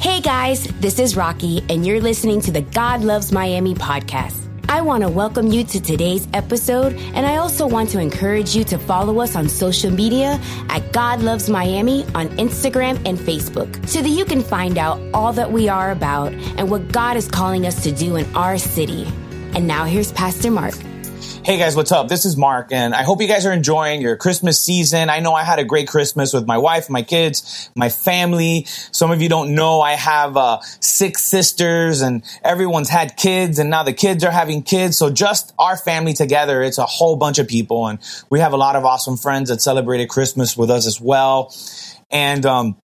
Hey guys, this is Rocky, and you're listening to the God Loves Miami podcast. I want to welcome you to today's episode, and I also want to encourage you to follow us on social media at God Loves Miami on Instagram and Facebook so that you can find out all that we are about and what God is calling us to do in our city. And now here's Pastor Mark. Hey guys, what's up? This is Mark, and I hope you guys are enjoying your Christmas season. I know I had a great Christmas with my wife, my kids, my family. Some of you don't know I have uh, six sisters, and everyone's had kids, and now the kids are having kids. So just our family together, it's a whole bunch of people, and we have a lot of awesome friends that celebrated Christmas with us as well. And um,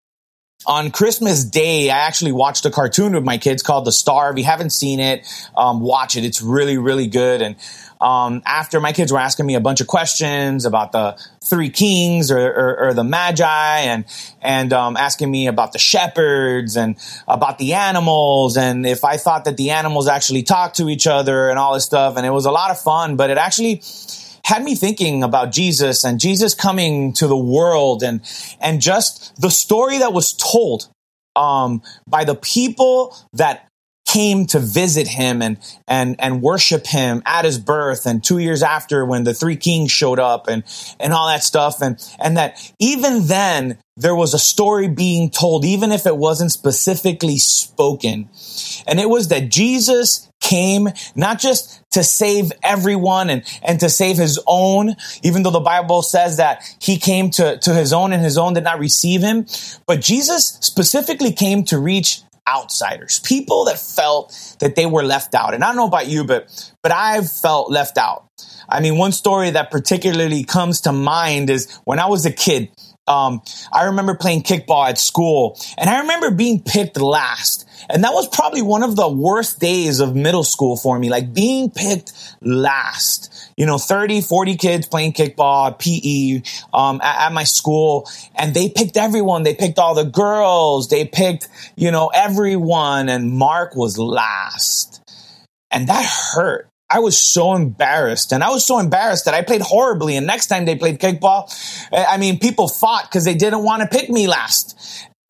on Christmas Day, I actually watched a cartoon with my kids called The Star. If you haven't seen it, um, watch it. It's really, really good. And um, after my kids were asking me a bunch of questions about the three kings or, or, or the magi and and um, asking me about the shepherds and about the animals and if I thought that the animals actually talked to each other and all this stuff. And it was a lot of fun, but it actually had me thinking about Jesus and Jesus coming to the world and and just the story that was told um, by the people that came to visit him and and and worship him at his birth and 2 years after when the three kings showed up and and all that stuff and and that even then there was a story being told even if it wasn't specifically spoken and it was that Jesus came not just to save everyone and, and to save his own, even though the Bible says that he came to, to his own and his own did not receive him. But Jesus specifically came to reach outsiders, people that felt that they were left out. And I don't know about you, but, but I've felt left out. I mean, one story that particularly comes to mind is when I was a kid, um, I remember playing kickball at school and I remember being picked last. And that was probably one of the worst days of middle school for me, like being picked last. You know, 30, 40 kids playing kickball, PE, um, at, at my school. And they picked everyone. They picked all the girls. They picked, you know, everyone. And Mark was last. And that hurt. I was so embarrassed and I was so embarrassed that I played horribly. And next time they played kickball, I mean, people fought because they didn't want to pick me last.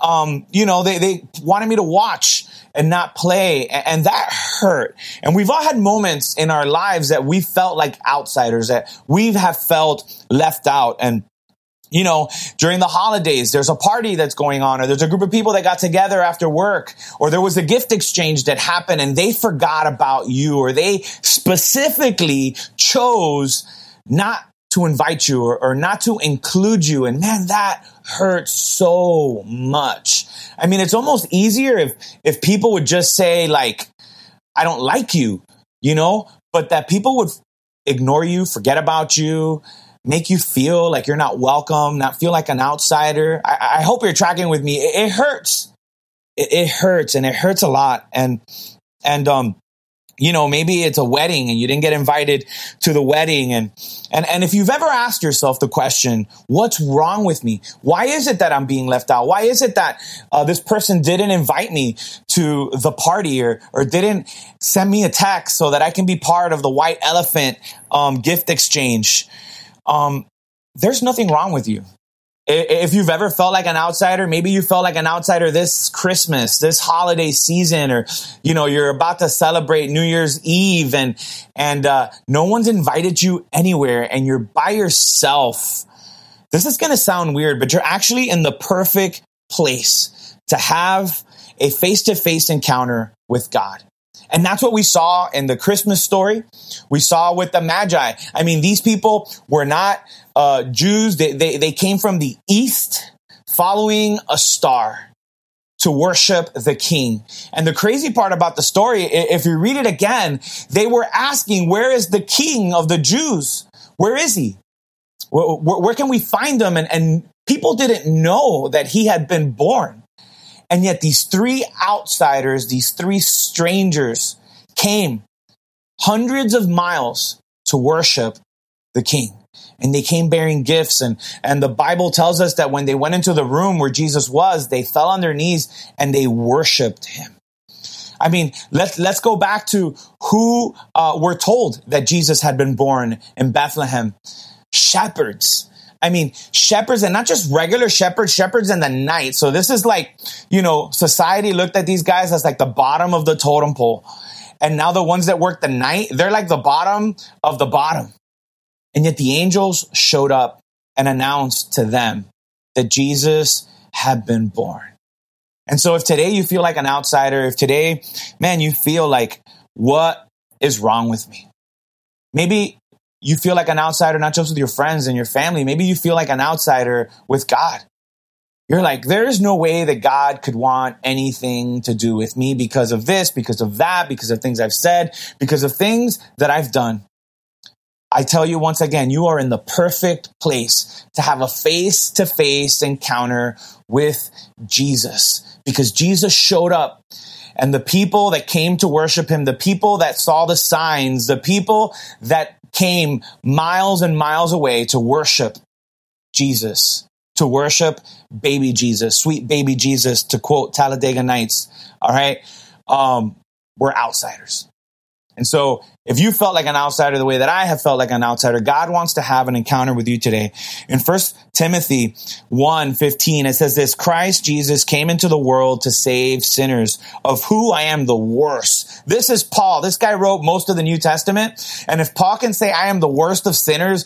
Um, you know, they, they wanted me to watch and not play. And that hurt. And we've all had moments in our lives that we felt like outsiders, that we have felt left out. And you know, during the holidays, there's a party that's going on, or there's a group of people that got together after work, or there was a gift exchange that happened and they forgot about you, or they specifically chose not to invite you or, or not to include you. And man, that hurts so much. I mean, it's almost easier if, if people would just say like, I don't like you, you know, but that people would ignore you, forget about you, make you feel like you're not welcome, not feel like an outsider. I, I hope you're tracking with me. It, it hurts. It, it, hurts and it hurts a lot. And, and, um, you know, maybe it's a wedding and you didn't get invited to the wedding. And, and, and if you've ever asked yourself the question, what's wrong with me? Why is it that I'm being left out? Why is it that uh, this person didn't invite me to the party or, or didn't send me a text so that I can be part of the white elephant um, gift exchange? Um, there's nothing wrong with you if you've ever felt like an outsider, maybe you felt like an outsider this Christmas, this holiday season, or, you know, you're about to celebrate New Year's Eve and, and, uh, no one's invited you anywhere and you're by yourself. This is going to sound weird, but you're actually in the perfect place to have a face to face encounter with God. And that's what we saw in the Christmas story. We saw with the Magi. I mean, these people were not uh, Jews. They, they, they came from the east following a star to worship the king. And the crazy part about the story, if you read it again, they were asking, where is the king of the Jews? Where is he? Where, where, where can we find him? And, and people didn't know that he had been born. And yet these three outsiders, these three strangers came hundreds of miles to worship the king. And they came bearing gifts. And, and the Bible tells us that when they went into the room where Jesus was, they fell on their knees and they worshiped him. I mean, let's, let's go back to who uh, were told that Jesus had been born in Bethlehem. Shepherds. I mean, shepherds and not just regular shepherds, shepherds in the night. So this is like, you know, society looked at these guys as like the bottom of the totem pole. And now the ones that work the night, they're like the bottom of the bottom. And yet the angels showed up and announced to them that Jesus had been born. And so if today you feel like an outsider, if today, man, you feel like, what is wrong with me? Maybe you feel like an outsider, not just with your friends and your family. Maybe you feel like an outsider with God. You're like, there is no way that God could want anything to do with me because of this, because of that, because of things I've said, because of things that I've done. I tell you once again, you are in the perfect place to have a face to face encounter with Jesus because Jesus showed up and the people that came to worship him, the people that saw the signs, the people that came miles and miles away to worship Jesus, to worship baby Jesus, sweet baby Jesus, to quote Talladega Nights. All right. Um, we're outsiders. And so if you felt like an outsider the way that I have felt like an outsider, God wants to have an encounter with you today. In 1 Timothy 1 15, it says this Christ Jesus came into the world to save sinners, of who I am the worst. This is Paul. This guy wrote most of the New Testament. And if Paul can say I am the worst of sinners,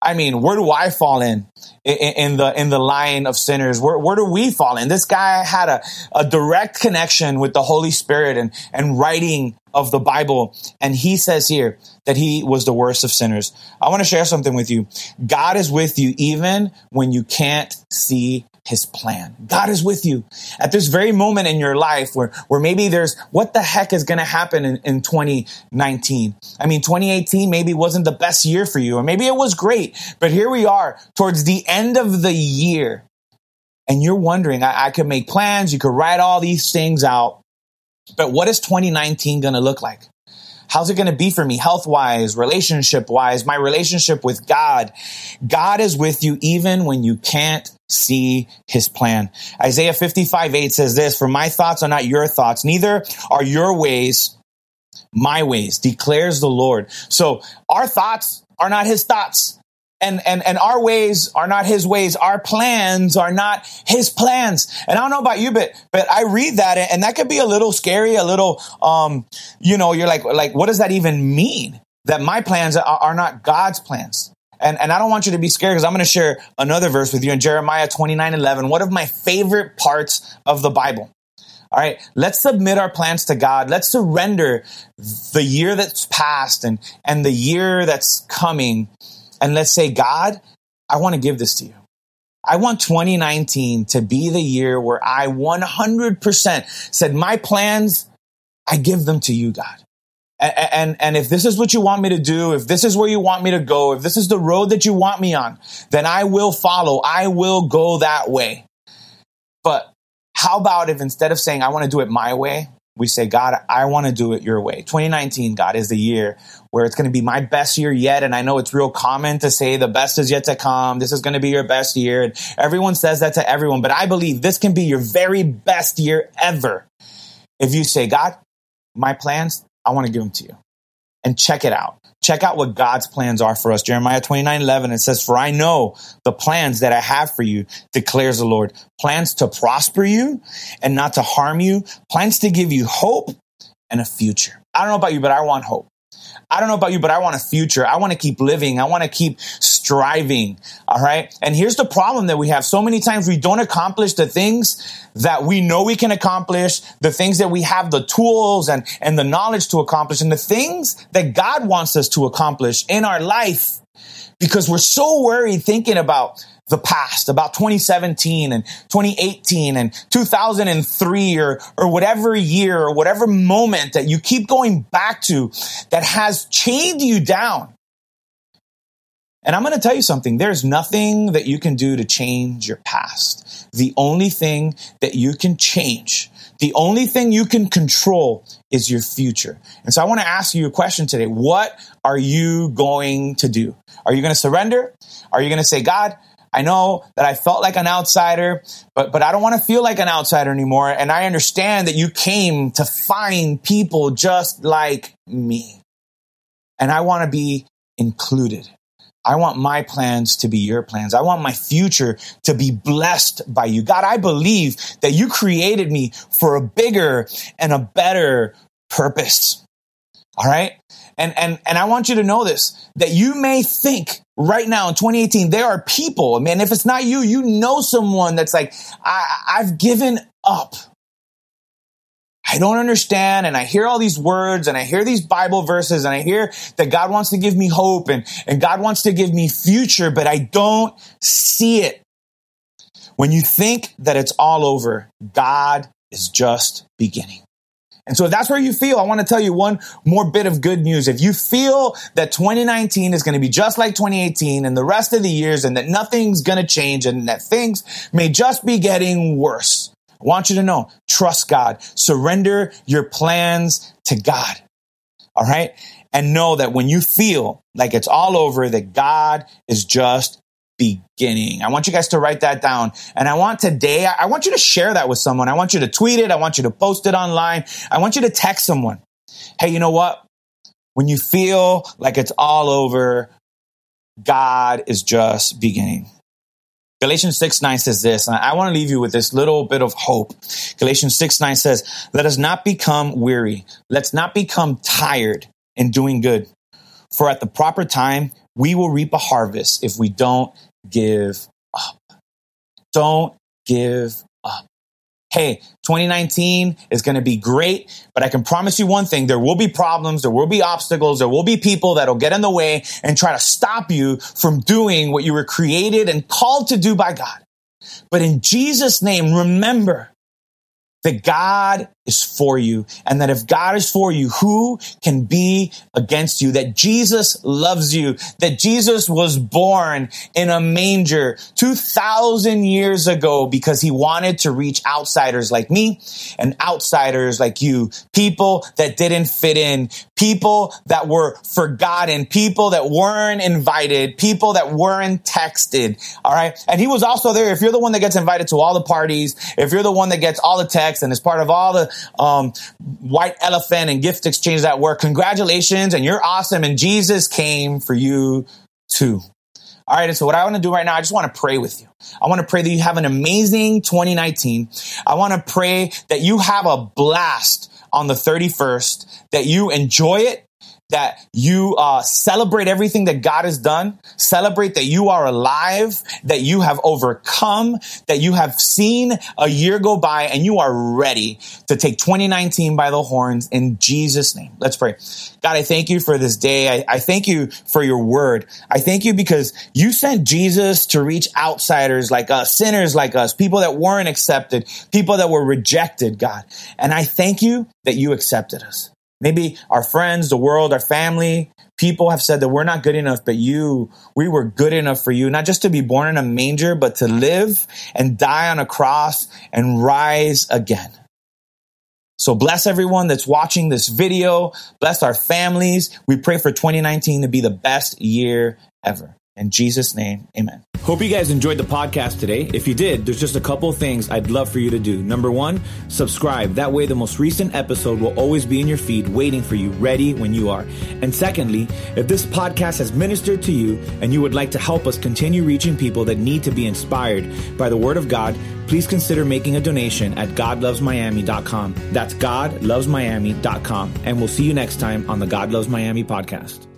I mean, where do I fall in? in the in the line of sinners? Where, where do we fall in? This guy had a, a direct connection with the holy spirit and and writing of the bible. And he says here that he was the worst of sinners. I want to share something with you. God is with you even when you can't see his plan. God is with you at this very moment in your life where, where maybe there's what the heck is going to happen in, in 2019. I mean, 2018 maybe wasn't the best year for you, or maybe it was great, but here we are towards the end of the year and you're wondering, I, I could make plans. You could write all these things out, but what is 2019 going to look like? How's it going to be for me health wise, relationship wise, my relationship with God? God is with you even when you can't see his plan. Isaiah 55 8 says this, for my thoughts are not your thoughts, neither are your ways my ways, declares the Lord. So our thoughts are not his thoughts and, and, and our ways are not his ways. Our plans are not his plans. And I don't know about you, but, but I read that and that could be a little scary, a little, um, you know, you're like, like, what does that even mean? That my plans are, are not God's plans. And, and I don't want you to be scared because I'm going to share another verse with you in Jeremiah 29 11, one of my favorite parts of the Bible. All right, let's submit our plans to God. Let's surrender the year that's passed and, and the year that's coming and let's say, God, I want to give this to you. I want 2019 to be the year where I 100% said, my plans, I give them to you, God. And, and, and if this is what you want me to do, if this is where you want me to go, if this is the road that you want me on, then I will follow. I will go that way. But how about if instead of saying, I want to do it my way, we say, God, I want to do it your way. 2019, God, is the year where it's going to be my best year yet. And I know it's real common to say the best is yet to come. This is going to be your best year. And everyone says that to everyone, but I believe this can be your very best year ever. If you say, God, my plans, I want to give them to you and check it out. Check out what God's plans are for us. Jeremiah 29 11, it says, For I know the plans that I have for you, declares the Lord. Plans to prosper you and not to harm you, plans to give you hope and a future. I don't know about you, but I want hope. I don't know about you, but I want a future. I want to keep living. I want to keep striving. All right. And here's the problem that we have. So many times we don't accomplish the things that we know we can accomplish, the things that we have the tools and, and the knowledge to accomplish, and the things that God wants us to accomplish in our life because we're so worried thinking about the past, about 2017 and 2018 and 2003 or, or whatever year or whatever moment that you keep going back to that has chained you down. And I'm going to tell you something. There's nothing that you can do to change your past. The only thing that you can change, the only thing you can control is your future. And so I want to ask you a question today. What are you going to do? Are you going to surrender? Are you going to say, God, I know that I felt like an outsider, but, but I don't want to feel like an outsider anymore. And I understand that you came to find people just like me. And I want to be included. I want my plans to be your plans. I want my future to be blessed by you. God, I believe that you created me for a bigger and a better purpose. All right. And, and, and I want you to know this, that you may think right now in 2018, there are people, I mean, if it's not you, you know someone that's like, I, I've given up. I don't understand. And I hear all these words and I hear these Bible verses and I hear that God wants to give me hope and, and God wants to give me future, but I don't see it. When you think that it's all over, God is just beginning. And so if that's where you feel, I want to tell you one more bit of good news. If you feel that 2019 is going to be just like 2018 and the rest of the years and that nothing's going to change and that things may just be getting worse, I want you to know, trust God. Surrender your plans to God. All right. And know that when you feel like it's all over, that God is just beginning. I want you guys to write that down. And I want today, I want you to share that with someone. I want you to tweet it. I want you to post it online. I want you to text someone. Hey, you know what? When you feel like it's all over, God is just beginning. Galatians 6 9 says this, and I want to leave you with this little bit of hope. Galatians 6 9 says, Let us not become weary. Let's not become tired in doing good. For at the proper time, we will reap a harvest if we don't give up. Don't give up. Hey, 2019 is going to be great, but I can promise you one thing. There will be problems. There will be obstacles. There will be people that'll get in the way and try to stop you from doing what you were created and called to do by God. But in Jesus name, remember that God is for you and that if God is for you, who can be against you? That Jesus loves you, that Jesus was born in a manger 2000 years ago because he wanted to reach outsiders like me and outsiders like you, people that didn't fit in, people that were forgotten, people that weren't invited, people that weren't texted. All right. And he was also there. If you're the one that gets invited to all the parties, if you're the one that gets all the texts and is part of all the um, white elephant and gift exchange that work, congratulations and you're awesome. And Jesus came for you too. All right. And so what I want to do right now, I just want to pray with you. I want to pray that you have an amazing 2019. I want to pray that you have a blast on the 31st, that you enjoy it, that you uh, celebrate everything that God has done, celebrate that you are alive, that you have overcome, that you have seen a year go by and you are ready to take 2019 by the horns in Jesus' name. Let's pray. God, I thank you for this day. I, I thank you for your word. I thank you because you sent Jesus to reach outsiders like us, sinners like us, people that weren't accepted, people that were rejected, God. And I thank you that you accepted us. Maybe our friends, the world, our family, people have said that we're not good enough, but you, we were good enough for you, not just to be born in a manger, but to live and die on a cross and rise again. So bless everyone that's watching this video. Bless our families. We pray for 2019 to be the best year ever. In Jesus' name, amen. Hope you guys enjoyed the podcast today. If you did, there's just a couple things I'd love for you to do. Number one, subscribe. That way, the most recent episode will always be in your feed, waiting for you, ready when you are. And secondly, if this podcast has ministered to you and you would like to help us continue reaching people that need to be inspired by the Word of God, please consider making a donation at godlovesmiami.com. That's godlovesmiami.com. And we'll see you next time on the God Loves Miami podcast.